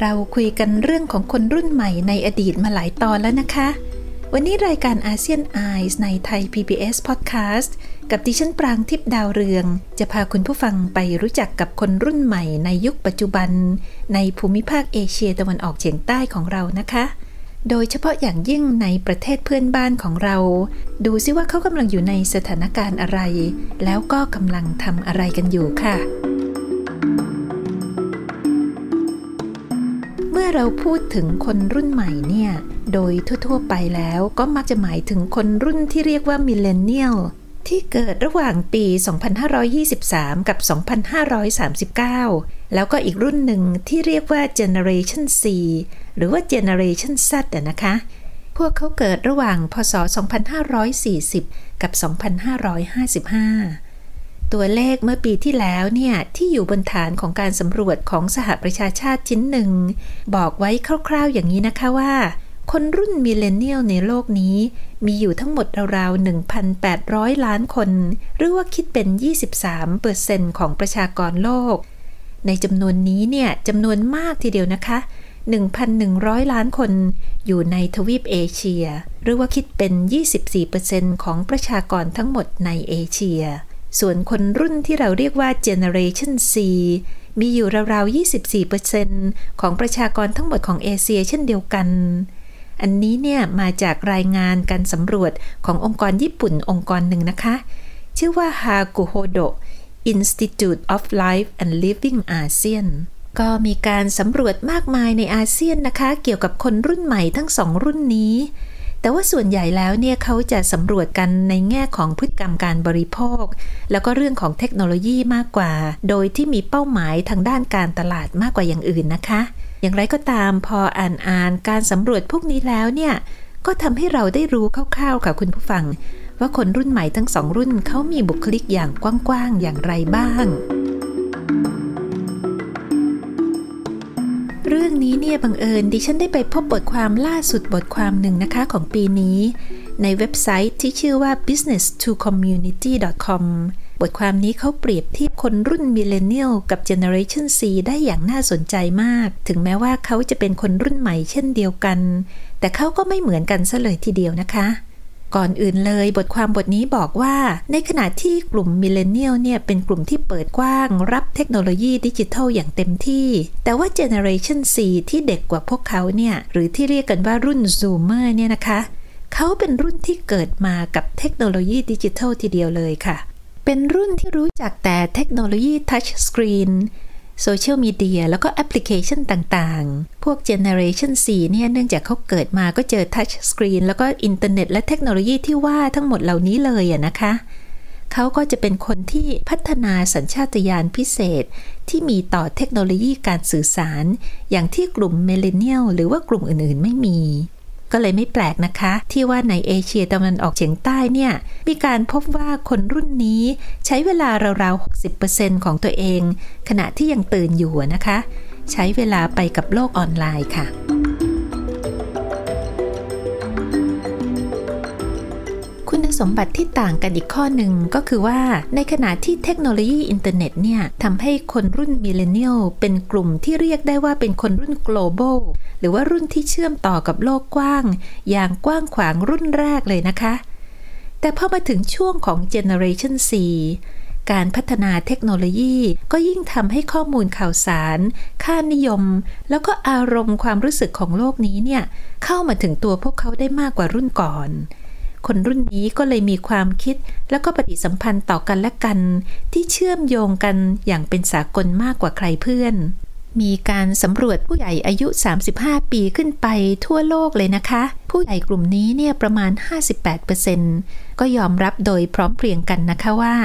เราคุยกันเรื่องของคนรุ่นใหม่ในอดีตมาหลายตอนแล้วนะคะ วันนี้รายการอาเซียนไอส์ในไทย PBS Podcast กับดิฉันปรางทิพย์ดาวเรือง จะพาคุณผู้ฟังไปรู้จักกับคนรุ่นใหม่ในยุคปัจจุบัน ในภูมิภาคเอเชียตะวันออกเฉียงใต้ของเรานะคะ โดยเฉพาะอย่างยิ่งในประเทศเพื่อนบ้านของเรา ดูซิว่าเขากำลังอยู่ในสถานการณ์อะไร แล้วก็กำลังทำอะไรกันอยู่ค่ะ เราพูดถึงคนรุ่นใหม่เนี่ย โดยทั่วๆไปแล้วก็มักจะหมายถึงคนรุ่นที่เรียกว่ามิเลเนียลที่เกิดระหว่างปี 2523 กับ 2539 แล้วก็อีกรุ่นหนึ่งที่เรียกว่า Generation C หรือว่า Generation Z อะนะคะ พวกเขาเกิดระหว่างพศ 2540 กับ 2555 ตัวเลขเมื่อปีที่แล้วเนี่ยที่อยู่บนฐานของการสำรวจของสหประชาชาติชิ้นหนึ่ง บอกไว้คร่าวๆอย่างนี้นะคะว่า คนรุ่นมิเลเนียลในโลกนี้มีอยู่ทั้งหมดราวๆ 1,800 ล้านคน หรือว่าคิดเป็น 23%ของประชากรโลก ในจำนวนนี้เนี่ยจำนวนมากทีเดียวนะคะ 1,100 ล้านคนอยู่ในทวีปเอเชีย หรือว่าคิดเป็น 24%ของประชากรทั้งหมดในเอเชีย ส่วนคนรุ่นที่เราเรียกว่า Generation C มีอยู่ราวๆ 24%ของประชากรทั้งหมดของเอเชียเช่นเดียวกัน อันนี้เนี่ยมาจากรายงานการสำรวจขององค์กรญี่ปุ่นองค์กรหนึ่งนะคะ ชื่อว่า Hakuhodo Institute of Life and Living ASEAN ก็มีการสำรวจมากมายในอาเซียนนะคะ เกี่ยวกับคนรุ่นใหม่ทั้งสองรุ่นนี้ แต่ว่าส่วนใหญ่แล้วเนี่ยเขาจะสำรวจกันในแง่ของพฤติกรรมการบริโภค แล้วก็เรื่องของเทคโนโลยีมากกว่า โดยที่มีเป้าหมายทางด้านการตลาดมากกว่าอย่างอื่นนะคะ อย่างไรก็ตามพออ่านอ่านการสำรวจพวกนี้แล้วเนี่ยก็ทำให้เราได้รู้คร่าวๆค่ะคุณผู้ฟัง ว่าคนรุ่นใหม่ทั้งสองรุ่นเขามีบุคลิกอย่างกว้างๆอย่างไรบ้างเรื่ นี้เนี่ยบังเอิญดิฉันได้ไปพบบทความล่าสุดบทความหนึ่งนะคะของปีนี้ ในเว็บไซต์ที่ชื่อว่า business to community com บทความนี้เขาเปรียบเทียบคนรุ่นมิเลเนียลกับ Generation C ได้อย่างน่าสนใจมาก ถึงแม้ว่าเขาจะเป็นคนรุ่นใหม่เช่นเดียวกัน แต่เขาก็ไม่เหมือนกันซะเลยทีเดียวนะคะ ก่อนอื่นเลย บทความบทนี้บอกว่า ในขณะที่กลุ่ม Millennial เนี่ยเป็นกลุ่มที่เปิดกว้างรับเทคโนโลยีดิจิทัลอย่างเต็มที่ แต่ว่า Generation Z ที่เด็กกว่าพวกเขาเนี่ยหรือที่เรียกกันว่ารุ่น Zoomer เนี่ยนะคะเขาเป็นรุ่นที่เกิดมากับเทคโนโลยีดิจิทัลทีเดียวเลยค่ะ เป็นรุ่นที่รู้จักแต่เทคโนโลยีทัชสกรีน โซเชียลมีเดียแล้วก็แอปพลิเคชันต่างๆ พวก Generation Z เนี่ยเนื่องจากเขาเกิดมาก็เจอทัชสกรีนแล้วก็อินเทอร์เน็ตและเทคโนโลยีที่ว่าทั้งหมดเหล่านี้เลยอะนะคะ เขาก็จะเป็นคนที่พัฒนาสัญชาตญาณพิเศษ ที่มีต่อเทคโนโลยีการสื่อสาร อย่างที่กลุ่มเมเลเนียลหรือว่ากลุ่มอื่นๆไม่มี ก็เลยไม่แปลกนะคะ ที่ว่าในเอเชียตะวันออกเฉียงใต้เนี่ย มีการพบว่าคนรุ่นนี้ใช้เวลาราวๆ 60%ของตัวเอง ขณะที่ยังตื่นอยู่นะคะ ใช้เวลาไปกับโลกออนไลน์ค่ะคุณสมบัติที่ต่างกันอีกข้อหนึ่งก็คือว่า ในขณะที่เทคโนโลยีอินเทอร์เน็ตเนี่ยทำให้คนรุ่น Millennial เป็นกลุ่มที่เรียกได้ว่าเป็นคนรุ่น global หรือว่ารุ่นที่เชื่อมต่อกับโลกกว้าง อย่างกว้างขวางรุ่นแรกเลยนะคะ แต่พอมาถึงช่วงของ Generation Z การพัฒนาเทคโนโลยีก็ยิ่งทำให้ข้อมูลข่าวสาร ค่านิยม แล้วก็อารมณ์ความรู้สึกของโลกนี้เนี่ย เข้ามาถึงตัวพวกเขาได้มากกว่ารุ่นก่อน คนรุ่นนี้ก็เลยมีความคิดแล้วก็ปฏิสัมพันธ์ต่อกันและกัน ที่เชื่อมโยงกันอย่างเป็นสากลมากกว่าใครเพื่อน มีการสำรวจผู้ใหญ่อายุ 35 ปีขึ้นไปทั่วโลกเลยนะคะ ผู้ใหญ่กลุ่มนี้เนี่ยประมาณ 58%ก็ยอมรับโดยพร้อมเพรียงกันนะคะว่า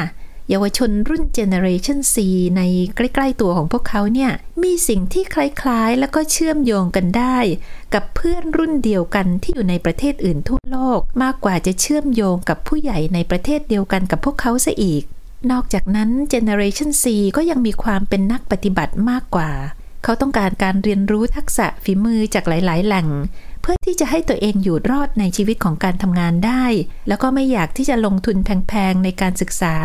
เยาวชนรุ่น Generation C ในใกล้ ๆ ตัวของพวกเขาเนี่ยมีสิ่งที่คล้ายๆ แล้วก็เชื่อมโยงกันได้ กับเพื่อนรุ่นเดียวกันที่อยู่ในประเทศอื่นทั่วโลก มากกว่าจะเชื่อมโยงกับผู้ใหญ่ในประเทศเดียวกันกับพวกเขาซะอีกนอกจากนั้น Generation C ก็ยังมีความเป็นนักปฏิบัติมากกว่า เขาต้องการการเรียนรู้ทักษะฝีมือจากหลาย ๆ แหล่ง เพื่อที่จะให้ตัวเองอยู่รอดในชีวิตของการทำงานได้ แล้วก็ไม่อยากที่จะลงทุนแพง ๆ ในการศึกษา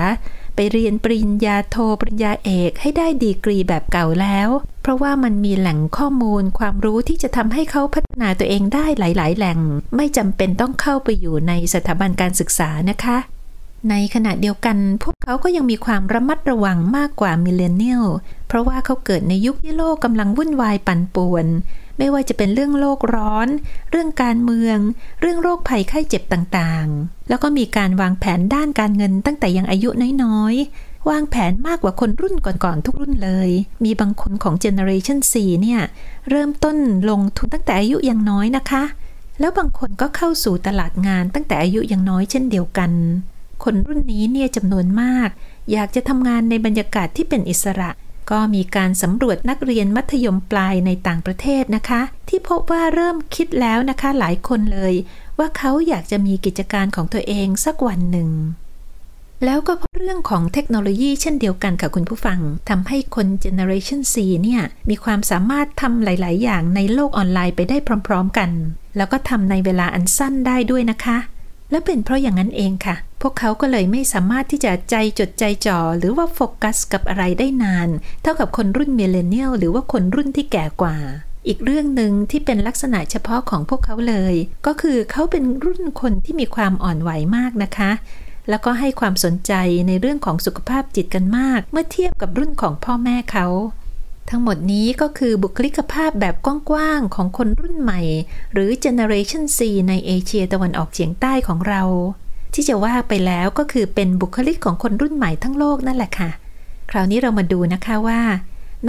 ไปเรียนปริญญาโทปริญญาเอกให้ได้ดีกรีแบบเก่าแล้ว เพราะว่ามันมีแหล่งข้อมูลความรู้ที่จะทำให้เขาพัฒนาตัวเองได้หลาย ๆ แหล่ง ไม่จำเป็นต้องเข้าไปอยู่ในสถาบันการศึกษานะคะ ในขณะเดียวกัน พวกเขาก็ยังมีความระมัดระวังมากกว่ามิเลเนียล เพราะว่าเขาเกิดในยุคที่โลกกำลังวุ่นวายปั่นป่วน ไม่ว่าจะเป็นเรื่องโลกร้อน เรื่องการเมือง เรื่องโรคภัยไข้เจ็บต่างๆ แล้วก็มีการวางแผนด้านการเงินตั้งแต่ยังอายุน้อยๆ วางแผนมากกว่าคนรุ่นก่อนๆทุกรุ่นเลย มีบางคนของ Generation 4เนี่ยเริ่มต้นลงทุนตั้งแต่อายุยังน้อยนะคะแล้วบางคนก็เข้าสู่ตลาดงานตั้งแต่อายุยังน้อยเช่นเดียวกัน คนรุ่นนี้เนี่ยจำนวนมาก อยากจะทำงานในบรรยากาศที่เป็นอิสระ ก็มีการสำรวจนักเรียนมัธยมปลายในต่างประเทศนะคะ ที่พบว่าเริ่มคิดแล้วนะคะหลายคนเลย ว่าเขาอยากจะมีกิจการของตัวเองสักวันหนึ่งแล้วก็เพราะเรื่องของเทคโนโลยีเช่นเดียวกันค่ะคุณผู้ฟังทำให้คน Generation C เนี่ย มีความสามารถทำหลาย ๆ อย่างในโลกออนไลน์ไปได้พร้อม ๆ กัน แล้วก็ทำในเวลาอันสั้นได้ด้วยนะคะ และเป็นเพราะอย่างนั้นเองค่ะ พวกเขาก็เลยไม่สามารถที่จะใจจดใจจ่อหรือว่าโฟกัสกับอะไรได้นาน เท่ากับคนรุ่น millennial หรือว่าคนรุ่นที่แก่กว่า อีกเรื่องหนึ่งที่เป็นลักษณะเฉพาะของพวกเขาเลย ก็คือเขาเป็นรุ่นคนที่มีความอ่อนไหวมากนะคะ แล้วก็ให้ความสนใจในเรื่องของสุขภาพจิตกันมาก เมื่อเทียบกับรุ่นของพ่อแม่เขาทั้งหมดนี้ก็คือบุคลิกภาพแบบกว้างๆ ของคนรุ่นใหม่ หรือ Generation Z ในเอเชียตะวันออกเฉียงใต้ของเรา ที่จะว่าไปแล้วก็คือเป็นบุคลิกของคนรุ่นใหม่ทั้งโลกนั่นแหละค่ะ คราวนี้เรามาดูนะคะว่า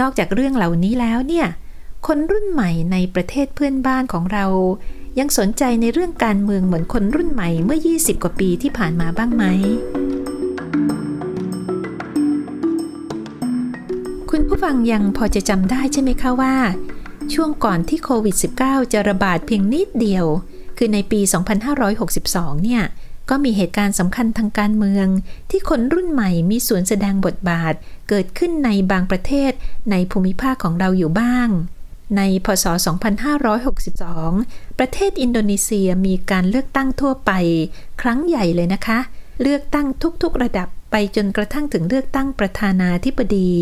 นอกจากเรื่องเหล่านี้แล้วเนี่ย คนรุ่นใหม่ในประเทศเพื่อนบ้านของเรา ยังสนใจในเรื่องการเมืองเหมือนคนรุ่นใหม่เมื่อ 20 กว่าปีที่ผ่านมาบ้างไหม คุณผู้ฟังยังพอจะจำได้ใช่ไหมคะว่า ช่วงก่อนที่โควิด -19 จะระบาดเพียงนิดเดียว คือในปี 2562 เนี่ย ก็มีเหตุการณ์สำคัญทางการเมือง ที่คนรุ่นใหม่มีส่วนแสดงบทบาท เกิดขึ้นในบางประเทศในภูมิภาคของเราอยู่บ้าง ในพศ 2562 ประเทศอินโดนีเซียมีการเลือกตั้งทั่วไป ครั้งใหญ่เลยนะคะ เลือกตั้งทุกๆระดับไปจนกระทั่งถึงเลือกตั้งประธานาธิบดี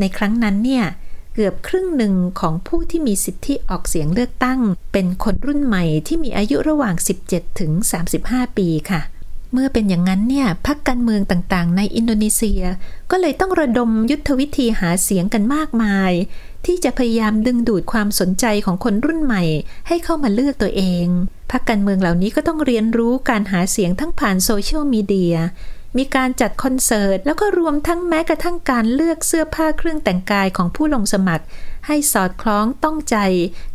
ในครั้งนั้นเนี่ย เกือบครึ่งหนึ่งของผู้ที่มีสิทธิออกเสียงเลือกตั้ง เป็นคนรุ่นใหม่ที่มีอายุระหว่าง 17 ถึง 35 ปีค่ะ เมื่อเป็นอย่างนั้นเนี่ยพรรคการเมืองต่างๆ ในอินโดนีเซีย ก็เลยต้องระดมยุทธวิธีหาเสียงกันมากมาย ที่จะพยายามดึงดูดความสนใจของคนรุ่นใหม่ ให้เข้ามาเลือกตัวเองพรรคการเมืองเหล่านี้ก็ต้องเรียนรู้การหาเสียงทั้งผ่านโซเชียลมีเดีย มีการจัดคอนเสิร์ต แล้วก็รวมทั้งแม้กระทั่งการเลือกเสื้อผ้าเครื่องแต่งกายของผู้ลงสมัคร ให้สอดคล้องต้องใจ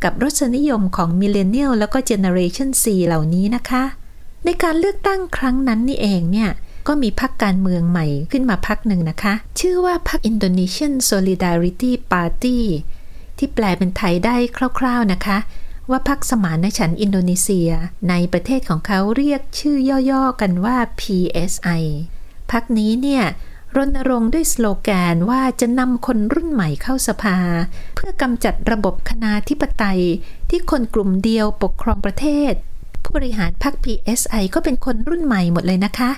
กับรสนิยมของ millennial แล้วก็ Generation Z เหล่านี้นะคะ ในการเลือกตั้งครั้งนั้นนี่เองเนี่ยก็มีพรรคการเมืองใหม่ขึ้นมาพรรคหนึ่งนะคะ ชื่อว่าพรรค Indonesian Solidarity Party ที่แปลเป็นไทยได้คร่าว ๆนะคะ ว่าพรรคสมานฉันอินโดนีเซีย ในประเทศของเขาเรียกชื่อย่อๆกันว่า PSI พรรคนี้เนี่ยรณรงค์ด้วยสโลแกนว่าจะนำคนรุ่นใหม่เข้าสภา เพื่อกำจัดระบบคณาธิปไตย ที่คนกลุ่มเดียวปกครองประเทศ ผู้บริหารพรรค PSI ก็เป็นคนรุ่นใหม่หมดเลยนะคะ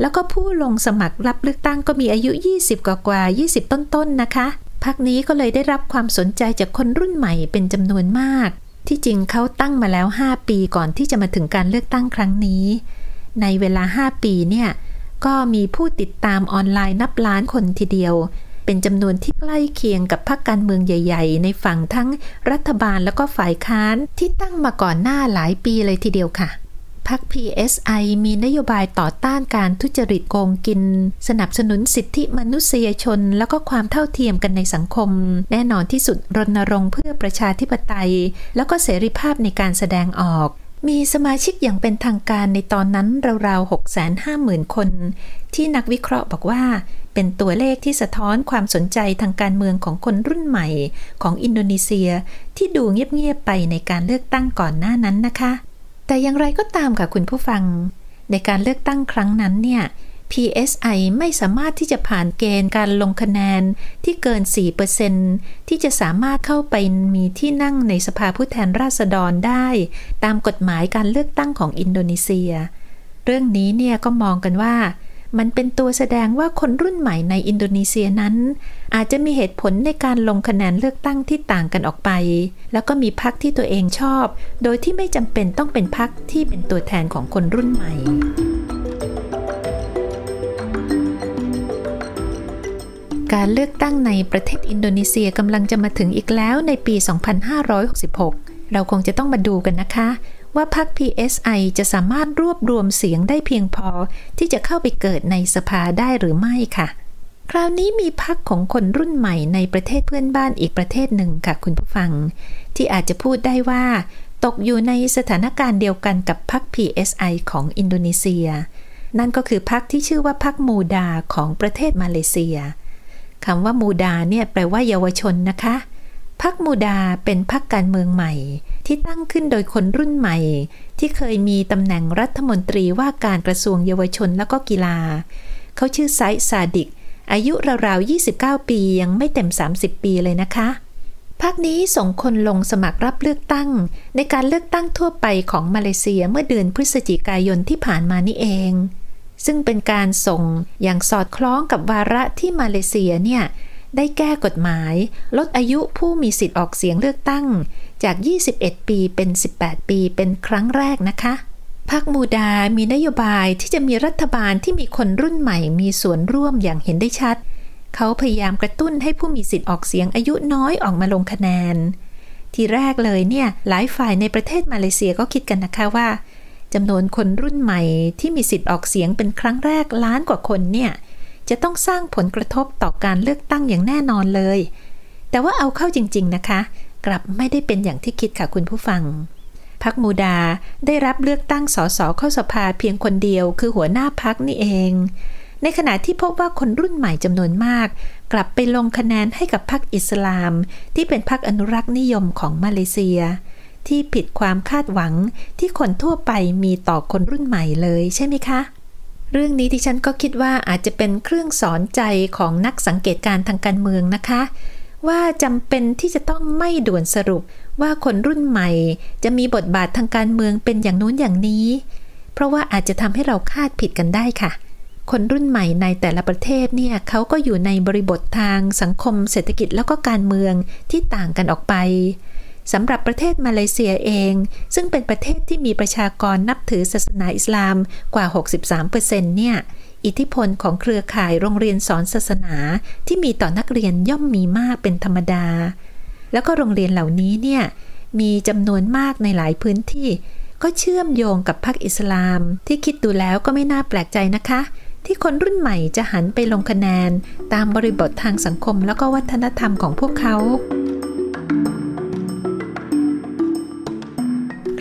แล้วก็ผู้ลงสมัครรับเลือกตั้งก็มีอายุ 20 กว่ากว่า 20 ต้นๆนะคะพรรคนี้ก็เลยได้รับความสนใจจากคนรุ่นใหม่เป็นจำนวนมาก ที่จริงเขาตั้งมาแล้ว 5 ปีก่อนที่จะมาถึงการเลือกตั้งครั้งนี้ ในเวลา 5 ปีเนี่ยก็มีผู้ติดตามออนไลน์นับล้านคนทีเดียว เป็นจำนวนที่ใกล้เคียงกับพรรคการเมืองใหญ่ ๆ ในฝั่งทั้งรัฐบาลแล้วก็ฝ่ายค้านที่ตั้งมาก่อนหน้าหลายปีเลยทีเดียวค่ะ พรรค PSI มีนโยบายต่อต้านการทุจริตโกงกิน สนับสนุนสิทธิมนุษยชน แล้วก็ความเท่าเทียมกันในสังคม แน่นอนที่สุดรณรงค์เพื่อประชาธิปไตย แล้วก็เสรีภาพในการแสดงออก มีสมาชิกอย่างเป็นทางการในตอนนั้นราวๆ650,000 คน ที่นักวิเคราะห์บอกว่าเป็นตัวเลขที่สะท้อนความสนใจทางการเมืองของคนรุ่นใหม่ของอินโดนีเซีย ที่ดูเงียบๆไปในการเลือกตั้งก่อนหน้านั้นนะคะ แต่อย่างไรก็ตามค่ะคุณผู้ฟัง ในการเลือกตั้งครั้งนั้นเนี่ย PSI ไม่สามารถที่จะผ่านเกณฑ์การลงคะแนนที่เกิน 4%ที่จะสามารถเข้าไปมีที่นั่งในสภาผู้แทนราษฎรได้ ตามกฎหมายการเลือกตั้งของอินโดนีเซีย เรื่องนี้เนี่ยก็มองกันว่า มันเป็นตัวแสดงว่าคนรุ่นใหม่ในอินโดนีเซียนั้น อาจจะมีเหตุผลในการลงคะแนนเลือกตั้งที่ต่างกันออกไป แล้วก็มีพักที่ตัวเองชอบ โดยที่ไม่จำเป็นต้องเป็นพักที่เป็นตัวแทนของคนรุ่นใหม่การเลือกตั้งในประเทศอินโดนีเซียกำลังจะมาถึงอีกแล้วในปี 2566 เราคงจะต้องมาดูกันนะคะ ว่าพรรค PSI จะสามารถรวบรวมเสียงได้เพียงพอที่จะเข้าไปเกิดในสภาได้หรือไม่ค่ะ คราวนี้มีพรรคของคนรุ่นใหม่ในประเทศเพื่อนบ้านอีกประเทศหนึ่งค่ะคุณผู้ฟัง ที่อาจจะพูดได้ว่า ตกอยู่ในสถานการณ์เดียวกันกับพรรค PSI ของอินโดนีเซีย นั่นก็คือพรรคที่ชื่อว่าพรรคมูดาของประเทศมาเลเซียคำว่ามูดาเนี่ยแปลว่าเยาวชนนะคะ พักมูดาเป็นพักการเมืองใหม่ ที่ตั้งขึ้นโดยคนรุ่นใหม่ ที่เคยมีตำแหน่งรัฐมนตรีว่าการกระทรวงเยาวชนและก็กีฬา เขาชื่อไซซาดิก อายุราวๆ 29 ปียังไม่เต็ม 30 ปีเลยนะคะพักนี้ส่งคนลงสมัครรับเลือกตั้ง ในการเลือกตั้งทั่วไปของมาเลเซียเมื่อเดือนพฤศจิกายนที่ผ่านมานี่เอง ซึ่งเป็นการส่งอย่างสอดคล้องกับวาระที่มาเลเซียเนี่ย ได้แก้กฎหมาย ลดอายุผู้มีสิทธิ์ออกเสียงเลือกตั้ง จาก 21 ปีเป็น 18 ปีเป็นครั้งแรกนะคะพรรคมูดา มีนโยบายที่จะมีรัฐบาลที่มีคนรุ่นใหม่มีส่วนร่วมอย่างเห็นได้ชัด เขาพยายามกระตุ้นให้ผู้มีสิทธิ์ออกเสียงอายุน้อยออกมาลงคะแนน ทีแรกเลยเนี่ยหลายฝ่ายในประเทศมาเลเซียก็คิดกันนะคะว่าจำนวนคนรุ่นใหม่ที่มีสิทธิ์ออกเสียงเป็นครั้งแรกล้านกว่าคนเนี่ย จะต้องสร้างผลกระทบต่อการเลือกตั้งอย่างแน่นอนเลย แต่ว่าเอาเข้าจริง ๆ นะคะ กลับไม่ได้เป็นอย่างที่คิดค่ะคุณผู้ฟังพักมูดาได้รับเลือกตั้งสสเข้าสภาเพียงคนเดียวคือหัวหน้าพักนี่เอง ในขณะที่พบว่าคนรุ่นใหม่จำนวนมาก กลับไปลงคะแนนให้กับพรรคอิสลาม ที่เป็นพรรคอนุรักษ์นิยมของมาเลเซีย ที่ผิดความคาดหวังที่คนทั่วไปมีต่อคนรุ่นใหม่เลยใช่ไหมคะ เรื่องนี้ที่ฉันก็คิดว่าอาจจะเป็นเครื่องสอนใจของนักสังเกตการทางการเมืองนะคะ ว่าจำเป็นที่จะต้องไม่ด่วนสรุปว่าคนรุ่นใหม่ จะมีบทบาททางการเมืองเป็นอย่างนู้นอย่างนี้ เพราะว่าอาจจะทำให้เราคาดผิดกันได้ค่ะ คนรุ่นใหม่ในแต่ละประเทศเนี่ยเขาก็อยู่ในบริบททางสังคมเศรษฐกิจแล้วก็การเมืองที่ต่างกันออกไป สำหรับประเทศมาเลเซียเอง ซึ่งเป็นประเทศที่มีประชากรนับถือศาสนาอิสลามกว่า 63%เนี่ย อิทธิพลของเครือข่ายโรงเรียนสอนศาสนาที่มีต่อนักเรียนย่อมมีมากเป็นธรรมดา แล้วก็โรงเรียนเหล่านี้เนี่ย มีจำนวนมากในหลายพื้นที่ ก็เชื่อมโยงกับพรรคอิสลาม ที่คิดดูแล้วก็ไม่น่าแปลกใจนะคะ ที่คนรุ่นใหม่จะหันไปลงคะแนน ตามบริบททางสังคมแล้วก็วัฒนธรรมของพวกเขาค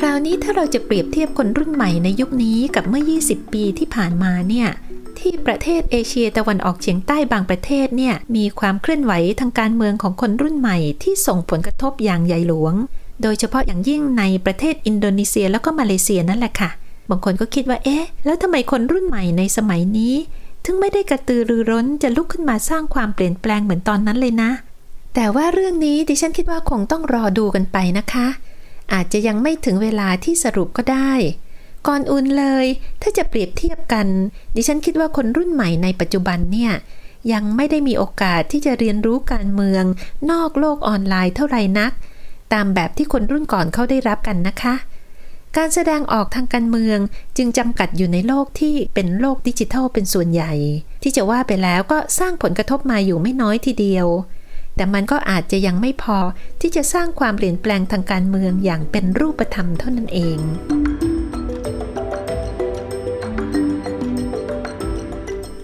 ราวนี้ถ้าเราจะเปรียบเทียบคนรุ่นใหม่ในยุคนี้กับเมื่อ 20 ปีที่ผ่านมาเนี่ยที่ประเทศเอเชียตะวันออกเฉียงใต้บางประเทศเนี่ยมีความเคลื่อนไหวทางการเมืองของคนรุ่นใหม่ที่ส่งผลกระทบอย่างใหญ่หลวง โดยเฉพาะอย่างยิ่งในประเทศอินโดนีเซียแล้วก็มาเลเซียนั่นแหละค่ะ บางคนก็คิดว่าเอ๊ะ แล้วทำไมคนรุ่นใหม่ในสมัยนี้ ถึงไม่ได้กระตือรือร้นจะลุกขึ้นมาสร้างความเปลี่ยนแปลงเหมือนตอนนั้นเลยนะ แต่ว่าเรื่องนี้ดิฉันคิดว่าคงต้องรอดูกันไปนะคะ อาจจะยังไม่ถึงเวลาที่สรุปก็ได้ ก่อนอื่นเลย ถ้าจะเปรียบเทียบกัน ดิฉันคิดว่าคนรุ่นใหม่ในปัจจุบันเนี่ยยังไม่ได้มีโอกาสที่จะเรียนรู้การเมือง นอกโลกออนไลน์เท่าไรนัก ตามแบบที่คนรุ่นก่อนเขาได้รับกันนะคะ การแสดงออกทางการเมืองจึงจำกัดอยู่ในโลกที่เป็นโลกดิจิทัลเป็นส่วนใหญ่ ที่จะว่าไปแล้วก็สร้างผลกระทบมาอยู่ไม่น้อยทีเดียว แต่มันก็อาจจะยังไม่พอที่จะสร้างความเปลี่ยนแปลงทางการเมืองอย่างเป็นรูปธรรมเท่านั้นเอง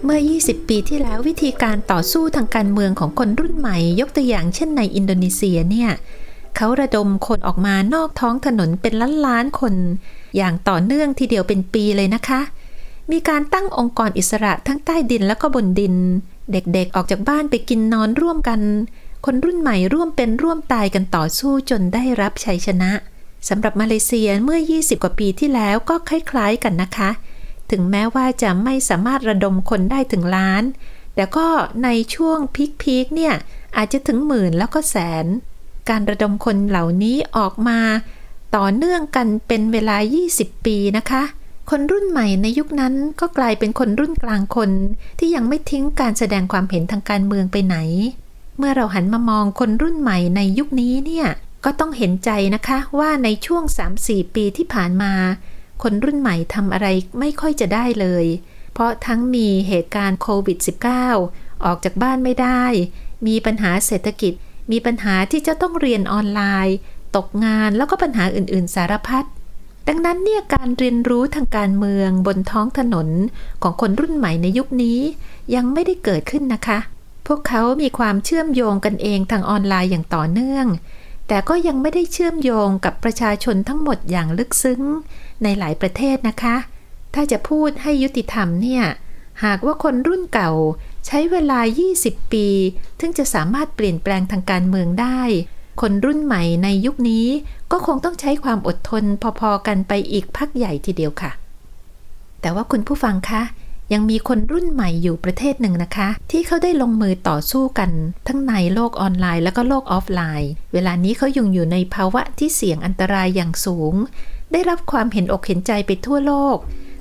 เมื่อ 20 ปีที่แล้ววิธีการต่อสู้ทางการเมืองของคนรุ่นใหม่ ยกตัวอย่างเช่นในอินโดนีเซียเนี่ย เขาระดมคนออกมานอกท้องถนนเป็นล้านล้านคน อย่างต่อเนื่องทีเดียวเป็นปีเลยนะคะ มีการตั้งองค์กรอิสระทั้งใต้ดินและก็บนดิน เด็กๆออกจากบ้านไปกินนอนร่วมกัน คนรุ่นใหม่ร่วมเป็นร่วมตายกันต่อสู้จนได้รับชัยชนะสำหรับมาเลเซียเมื่อ 20 กว่าปีที่แล้วก็คล้ายๆกันนะคะ ถึงแม้ว่าจะไม่สามารถระดมคนได้ถึงล้าน แต่ก็ในช่วงพีคๆเนี่ยอาจจะถึงหมื่นแล้วก็แสน การระดมคนเหล่านี้ออกมา ต่อเนื่องกันเป็นเวลา 20 ปีนะคะ คนรุ่นใหม่ในยุคนั้นก็กลายเป็นคนรุ่นกลางคนที่ยังไม่ทิ้งการแสดงความเห็นทางการเมืองไปไหน มื่อเราหันมามองคนรุ่นใหม่ในยุคนี้เนี่ย ก็ต้องเห็นใจนะคะว่าในช่วง 3-4 ปีที่ผ่านมา คนรุ่นใหม่ทำอะไรไม่ค่อยจะได้เลย เพราะทั้งมีเหตุการณ์โควิด -19 ออกจากบ้านไม่ได้ มีปัญหาเศรษฐกิจ มีปัญหาที่จะต้องเรียนออนไลน์ ตกงานแล้วก็ปัญหาอื่น ๆ สารพัดดังนั้นเนี่ยการเรียนรู้ทางการเมืองบนท้องถนนของคนรุ่นใหม่ในยุคนี้ ยังไม่ได้เกิดขึ้นนะคะ พวกเขามีความเชื่อมโยงกันเองทางออนไลน์อย่างต่อเนื่อง แต่ก็ยังไม่ได้เชื่อมโยงกับประชาชนทั้งหมดอย่างลึกซึ้ง ในหลายประเทศนะคะ ถ้าจะพูดให้ยุติธรรมเนี่ย หากว่าคนรุ่นเก่าใช้เวลา 20 ปี ถึงจะสามารถเปลี่ยนแปลงทางการเมืองได้ คนรุ่นใหม่ในยุคนี้ก็คงต้องใช้ความอดทนพอๆกันไปอีกพักใหญ่ทีเดียวค่ะ แต่ว่าคุณผู้ฟังคะ ยังมีคนรุ่นใหม่อยู่ประเทศหนึ่งนะคะ ที่เขาได้ลงมือต่อสู้กัน ทั้งในโลกออนไลน์แล้วก็โลกออฟไลน์ เวลานี้เขายังอยู่ในภาวะที่เสี่ยงอันตรายอย่างสูง ได้รับความเห็นอกเห็นใจไปทั่วโลก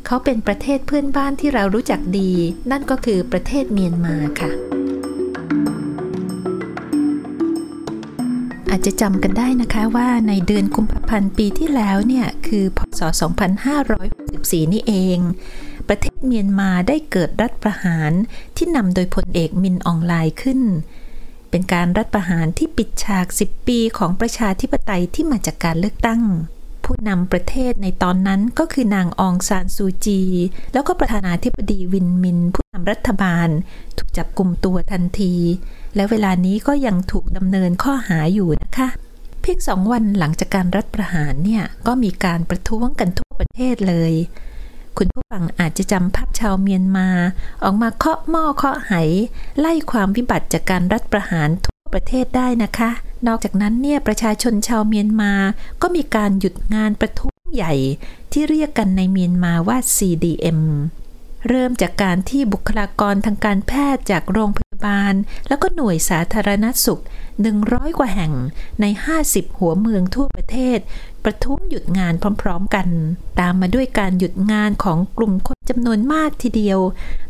เขาเป็นประเทศเพื่อนบ้านที่เรารู้จักดี นั่นก็คือประเทศเมียนมาค่ะ อาจจะจำกันได้นะคะว่าในเดือนกุมภาพันธ์ปีที่แล้วเนี่ยคือพศ 2564 นี่เอง ประเทศเมียนมาได้เกิดรัฐประหารที่นำโดยพลเอกมินอองไลขึ้น เป็นการรัฐประหารที่ปิดฉาก 10 ปีของประชาธิปไตยที่มาจากการเลือกตั้ง ผู้นำประเทศในตอนนั้นก็คือนางองซานซูจี แล้วก็ประธานาธิบดีวินมิน ผู้นำรัฐบาล ถูกจับกลุ่มตัวทันที และเวลานี้ก็ยังถูกดำเนินข้อหาอยู่นะคะเพียงสองวันหลังจากการรัฐประหารเนี่ย ก็มีการประท้วงกันทั่วประเทศเลย คุณผู้ฟังอาจจะจำภาพชาวเมียนมา ออกมาเคาะหม้อเคาะไหไล่ความวิบัติจากการรัฐประหารทั่วประเทศได้นะคะ นอกจากนั้นเนี่ยประชาชนชาวเมียนมา ก็มีการหยุดงานประท้วงใหญ่ ที่เรียกกันในเมียนมาว่า CDM เริ่มจากการที่บุคลากรทางการแพทย์จากโรงพยาบาล แล้วก็หน่วยสาธารณสุข 100 กว่าแห่งใน 50 หัวเมืองทั่วประเทศ ประท้วงหยุดงานพร้อมๆกัน ตามมาด้วยการหยุดงานของกลุ่มคนจำนวนมากทีเดียว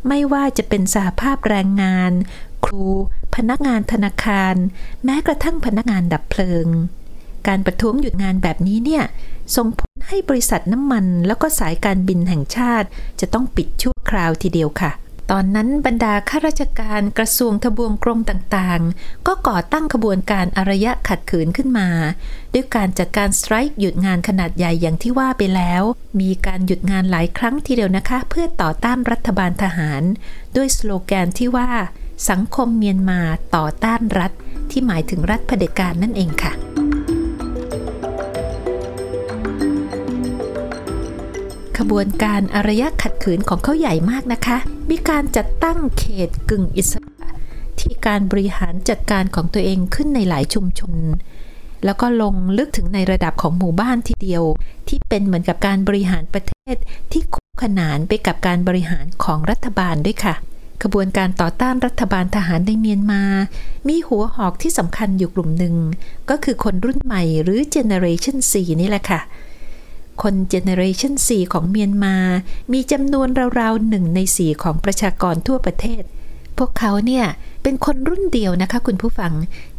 ไม่ว่าจะเป็นสหภาพแรงงาน ครู พนักงานธนาคาร แม้กระทั่งพนักงานดับเพลิง การประท้วงหยุดงานแบบนี้เนี่ยส่งผลให้บริษัทน้ำมัน แล้วก็สายการบินแห่งชาติ จะต้องปิดชั่วคราวทีเดียวค่ะ ตอนนั้นบรรดาข้าราชการกระทรวงทบวงกรมต่างๆ ก็ก่อตั้งขบวนการอารยะขัดขืนขึ้นมา ด้วยการจัดการสไตร์หยุดงานขนาดใหญ่อย่างที่ว่าไปแล้ว มีการหยุดงานหลายครั้งทีเดียวนะคะ เพื่อต่อต้านรัฐบาลทหาร ด้วยสโลแกนที่ว่า สังคมเมียนมาต่อต้านรัฐ ที่หมายถึงรัฐเผด็จการนั่นเองค่ะ ขบวนการอารยะขัดขืนของเขาใหญ่มากนะคะ มีการจัดตั้งเขตกึ่งอิสระที่การบริหารจัดการของตัวเองขึ้นในหลายชุมชน แล้วก็ลงลึกถึงในระดับของหมู่บ้านทีเดียว ที่เป็นเหมือนกับการบริหารประเทศที่คู่ขนานไปกับการบริหารของรัฐบาลด้วยค่ะขบวนการต่อต้านรัฐบาลทหารในเมียนมา มีหัวหอกที่สำคัญอยู่กลุ่มหนึ่ง ก็คือคนรุ่นใหม่หรือ Generation Z นี่แหละค่ะ คน Generation Z ของเมียนมา มีจำนวนราวๆหนึ่งในสี่ของประชากรทั่วประเทศ พวกเขาเนี่ยเป็นคนรุ่นเดียวนะคะคุณผู้ฟัง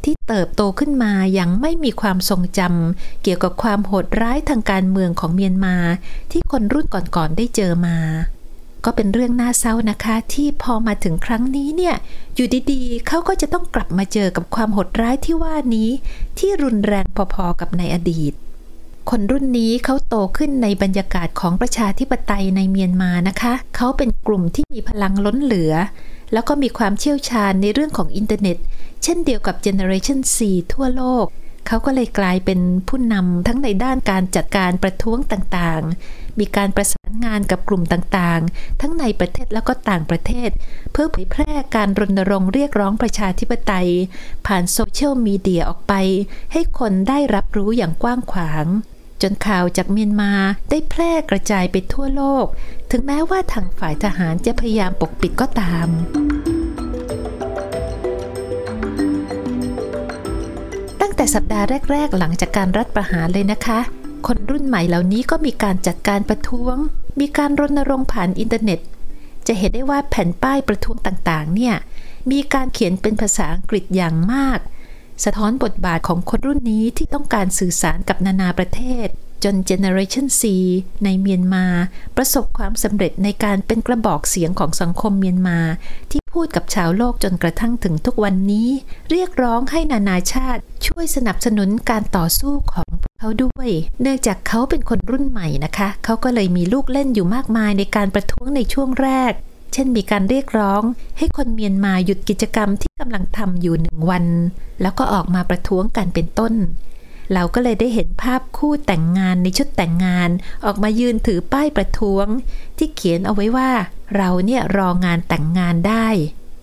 ที่เติบโตขึ้นมาอย่างไม่มีความทรงจำเกี่ยวกับความโหดร้ายทางการเมืองของเมียนมา ที่คนรุ่นก่อนๆได้เจอมา ก็เป็นเรื่องน่าเศร้านะคะ ที่พอมาถึงครั้งนี้เนี่ยอยู่ดีๆเขาก็จะต้องกลับมาเจอกับความโหดร้ายที่ว่านี้ ที่รุนแรงพอๆกับในอดีต คนรุ่นนี้เขาโตขึ้นในบรรยากาศของประชาธิปไตยในเมียนมานะคะ เขาเป็นกลุ่มที่มีพลังล้นเหลือ แล้วก็มีความเชี่ยวชาญในเรื่องของอินเทอร์เน็ต เช่นเดียวกับเจเนอเรชัน4ทั่วโลก เขาก็เลยกลายเป็นผู้นำทั้งในด้านการจัดการประท้วงต่างๆ มีการประสานานงานกับกลุ่มต่างๆ ทั้งในประเทศแล้วก็ต่างประเทศ เพื่อเผยแพร่การรณรงค์เรียกร้องประชาธิปไตย ผ่านโซเชียลมีเดียออกไป ให้คนได้รับรู้อย่างกว้างขวาง จนข่าวจากเมียนมาได้แพร่กระจายไปทั่วโลก ถึงแม้ว่าทางฝ่ายทหารจะพยายามปกปิดก็ตาม ตั้งแต่สัปดาห์แรก ๆ หลังจากการรัฐประหารเลยนะคะ คนรุ่นใหม่เหล่านี้ก็มีการจัดการประท้วง มีการรณรงค์ผ่านอินเทอร์เน็ต จะเห็นได้ว่าแผ่นป้ายประท้วงต่างๆ เนี่ย มีการเขียนเป็นภาษาอังกฤษอย่างมาก สะท้อนบทบาทของคนรุ่นนี้ที่ต้องการสื่อสารกับนานาประเทศ จน Generation C ในเมียนมา ประสบความสำเร็จในการเป็นกระบอกเสียงของสังคมเมียนมา ที่พูดกับชาวโลกจนกระทั่งถึงทุกวันนี้ เรียกร้องให้นานาชาติ ช่วยสนับสนุนการต่อสู้ของพวกเขาด้วย เนื่องจากเขาเป็นคนรุ่นใหม่นะคะ เขาก็เลยมีลูกเล่นอยู่มากมายในการประท้วงในช่วงแรก เช่นมีการเรียกร้อง ให้คนเมียนมาหยุดกิจกรรมที่กำลังทำอยู่หนึ่งวัน แล้วก็ออกมาประท้วงกันเป็นต้น เราก็เลยได้เห็นภาพคู่แต่งงานในชุดแต่งงาน ออกมายืนถือป้ายประท้วง ที่เขียนเอาไว้ว่า เราเนี่ยรองานแต่งงานได้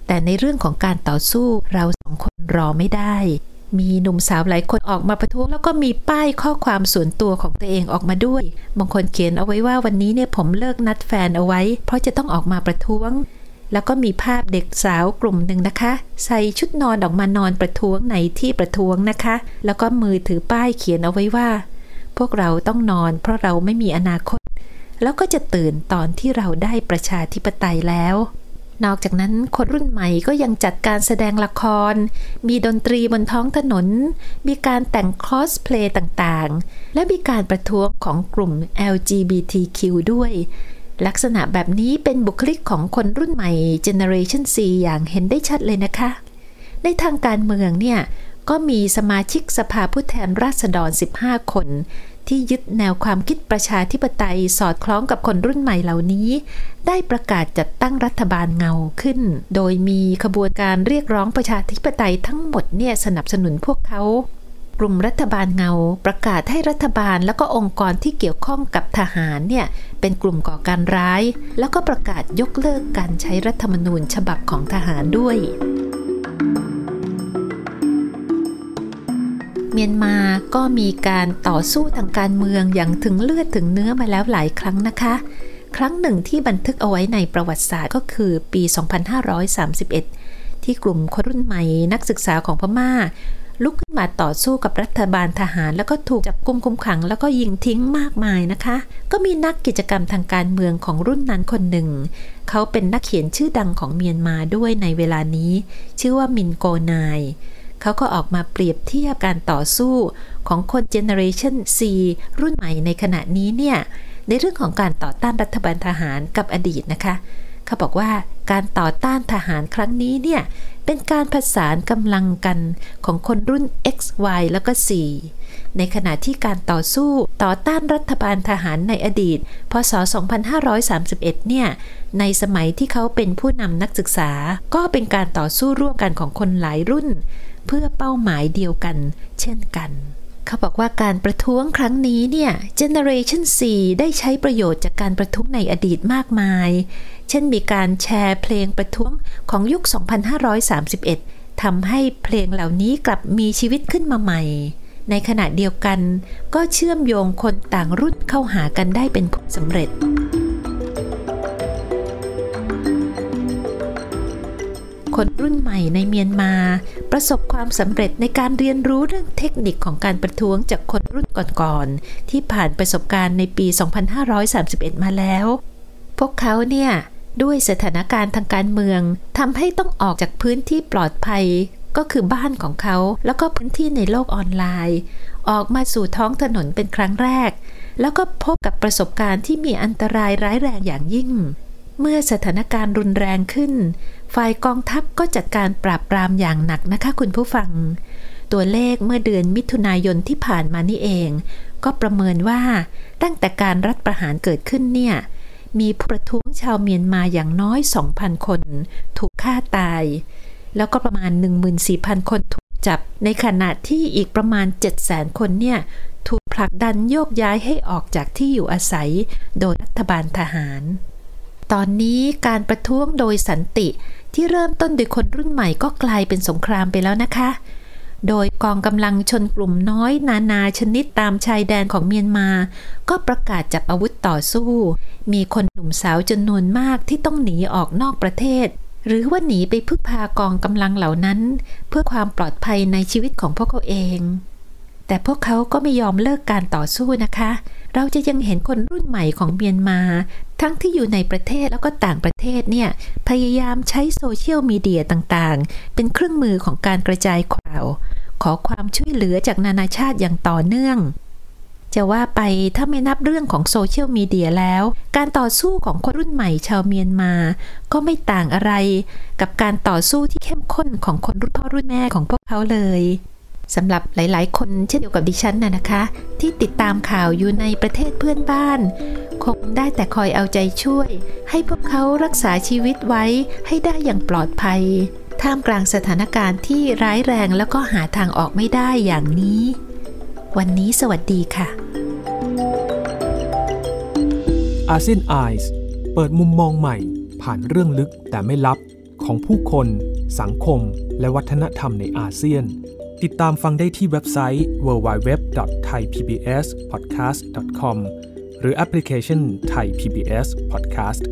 แต่ในเรื่องของการต่อสู้เราสองคนรอไม่ได้ มีหนุ่มสาวหลายคนออกมาประท้วงแล้วก็มีป้ายข้อความส่วนตัวของตัวเองออกมาด้วย บางคนเขียนเอาไว้ว่าวันนี้เนี่ยผมเลิกนัดแฟนเอาไว้ เพราะจะต้องออกมาประท้วง แล้วก็มีภาพเด็กสาวกลุ่มหนึ่งนะคะ ใส่ชุดนอนออกมานอนประท้วงในที่ประท้วงนะคะ แล้วก็มือถือป้ายเขียนเอาไว้ว่า พวกเราต้องนอน เพราะเราไม่มีอนาคต แล้วก็จะตื่นตอนที่เราได้ประชาธิปไตยแล้ว นอกจากนั้นคนรุ่นใหม่ก็ยังจัดการแสดงละคร มีดนตรีบนท้องถนน มีการแต่งคอสเพลย์ต่างๆ และมีการประท้วงของกลุ่ม LGBTQ ด้วย ลักษณะแบบนี้เป็นบุคลิกของคนรุ่นใหม่ Generation C อย่างเห็นได้ชัดเลยนะคะ ในทางการเมืองเนี่ยก็มีสมาชิกสภาผู้แทนราษฎร 15 คน ที่ยึดแนวความคิดประชาธิปไตยสอดคล้องกับคนรุ่นใหม่เหล่านี้ ได้ประกาศจัดตั้งรัฐบาลเงาขึ้น โดยมีขบวนการเรียกร้องประชาธิปไตยทั้งหมดเนี่ยสนับสนุนพวกเขากลุ่มรัฐบาลเงาประกาศให้รัฐบาลแล้วก็องค์กรที่เกี่ยวข้องกับทหารเนี่ยเป็นกลุ่มก่อการร้าย แล้วก็ประกาศยกเลิกการใช้รัฐธรรมนูญฉบับของทหารด้วย เมียนมาก็มีการต่อสู้ทางการเมืองอย่างถึงเลือดถึงเนื้อมาแล้วหลายครั้งนะคะ ครั้งหนึ่งที่บันทึกเอาไว้ในประวัติศาสตร์ก็คือปี 2531 ที่กลุ่มคนรุ่นใหม่นักศึกษาของพม่า ลุกขึ้นมาต่อสู้กับรัฐบาลทหาร แล้วก็ถูกจับกุมคุมขัง แล้วก็ยิงทิ้งมากมายนะคะ ก็มีนักกิจกรรมทางการเมืองของรุ่นนั้นคนหนึ่ง เขาเป็นนักเขียนชื่อดังของเมียนมาด้วยในเวลานี้ ชื่อว่ามินโกนาย เขาก็ออกมาเปรียบเทียบการต่อสู้ของคนเจเนอเรชัน C รุ่นใหม่ในขณะนี้เนี่ย ในเรื่องของการต่อต้านรัฐบาลทหารกับอดีตนะคะ เขาบอกว่าการต่อต้านทหารครั้งนี้เนี่ย เป็นการผสานกำลังกันของคนรุ่น X Y แล้วก็ Z ในขณะที่การต่อสู้ต่อต้านรัฐบาลทหารในอดีต พศ 2531 เนี่ย ในสมัยที่เขาเป็นผู้นำนักศึกษา ก็เป็นการต่อสู้ร่วมกันของคนหลายรุ่น เพื่อเป้าหมายเดียวกัน เช่นกันเขาบอกว่าการประท้วงครั้งนี้เนี่ย Generation C ได้ใช้ประโยชน์จากการประท้วงในอดีตมากมาย เช่นมีการแชร์เพลงประท้วงของยุค 2531 ทำให้เพลงเหล่านี้กลับมีชีวิตขึ้นมาใหม่ ในขณะเดียวกันก็เชื่อมโยงคนต่างรุ่นเข้าหากันได้เป็นผลสำเร็จ คนรุ่นใหม่ในเมียนมา ประสบความสำเร็จในการเรียนรู้เรื่องเทคนิคของการประท้วงจากคนรุ่นก่อนๆ ที่ผ่านประสบการณ์ในปี 2531 มาแล้ว พวกเขาเนี่ยด้วยสถานการณ์ทางการเมืองทำให้ต้องออกจากพื้นที่ปลอดภัย ก็คือบ้านของเขาแล้วก็พื้นที่ในโลกออนไลน์ ออกมาสู่ท้องถนนเป็นครั้งแรก แล้วก็พบกับประสบการณ์ที่มีอันตรายร้ายแรงอย่างยิ่ง เมื่อสถานการณ์รุนแรงขึ้น ฝ่ายกองทัพก็จัดการปราบปรามอย่างหนักนะคะคุณผู้ฟัง ตัวเลขเมื่อเดือนมิถุนายนที่ผ่านมานี่เอง ก็ประเมินว่าตั้งแต่การรัฐประหารเกิดขึ้นเนี่ย มีผู้ประท้วงชาวเมียนมาอย่างน้อย 2,000 คน ถูกฆ่าตาย แล้วก็ประมาณ 14,000 คนถูกจับ ในขณะที่อีกประมาณ 700,000 คนเนี่ยถูกผลักดันโยกย้ายให้ออกจากที่อยู่อาศัย โดยรัฐบาลทหาร ตอนนี้การประท้วงโดยสันติที่เริ่มต้นโดยคนรุ่นใหม่ก็กลายเป็นสงครามไปแล้วนะคะ โดยกองกำลังชนกลุ่มน้อยนานาชนิดตามชายแดนของเมียนมา ก็ประกาศจับอาวุธต่อสู้ มีคนหนุ่มสาวจำนวนมากที่ต้องหนีออกนอกประเทศ หรือว่าหนีไปพึ่งพากองกำลังเหล่านั้น เพื่อความปลอดภัยในชีวิตของพวกเขาเอง แต่พวกเขาก็ไม่ยอมเลิกการต่อสู้นะคะ เราจะยังเห็นคนรุ่นใหม่ของเมียนมา ทั้งที่อยู่ในประเทศแล้วก็ต่างประเทศเนี่ยพยายามใช้โซเชียลมีเดียต่างๆ เป็นเครื่องมือของการกระจายข่าว ขอความช่วยเหลือจากนานาชาติอย่างต่อเนื่องจะว่าไปถ้าไม่นับเรื่องของโซเชียลมีเดียแล้ว การต่อสู้ของคนรุ่นใหม่ชาวเมียนมา ก็ไม่ต่างอะไร กับการต่อสู้ที่เข้มข้นของคนรุ่นพ่อรุ่นแม่ของพวกเขาเลย สำหรับหลาย ๆ คนเช่นเดียวกับดิฉันน่ะนะคะ ที่ติดตามข่าวอยู่ในประเทศเพื่อนบ้าน คงได้แต่คอยเอาใจช่วย ให้พวกเขารักษาชีวิตไว้ให้ได้อย่างปลอดภัย ท่ามกลางสถานการณ์ที่ร้ายแรงแล้วก็หาทางออกไม่ได้อย่างนี้ วันนี้สวัสดีค่ะอาเซียนไอส์เปิดมุมมองใหม่ ผ่านเรื่องลึกแต่ไม่ลับของผู้คน สังคม และวัฒนธรรมในอาเซียน ติดตามฟังได้ที่เว็บไซต์ www.thaipbspodcast.com หรือแอปพลิเคชัน Thai PBS Podcast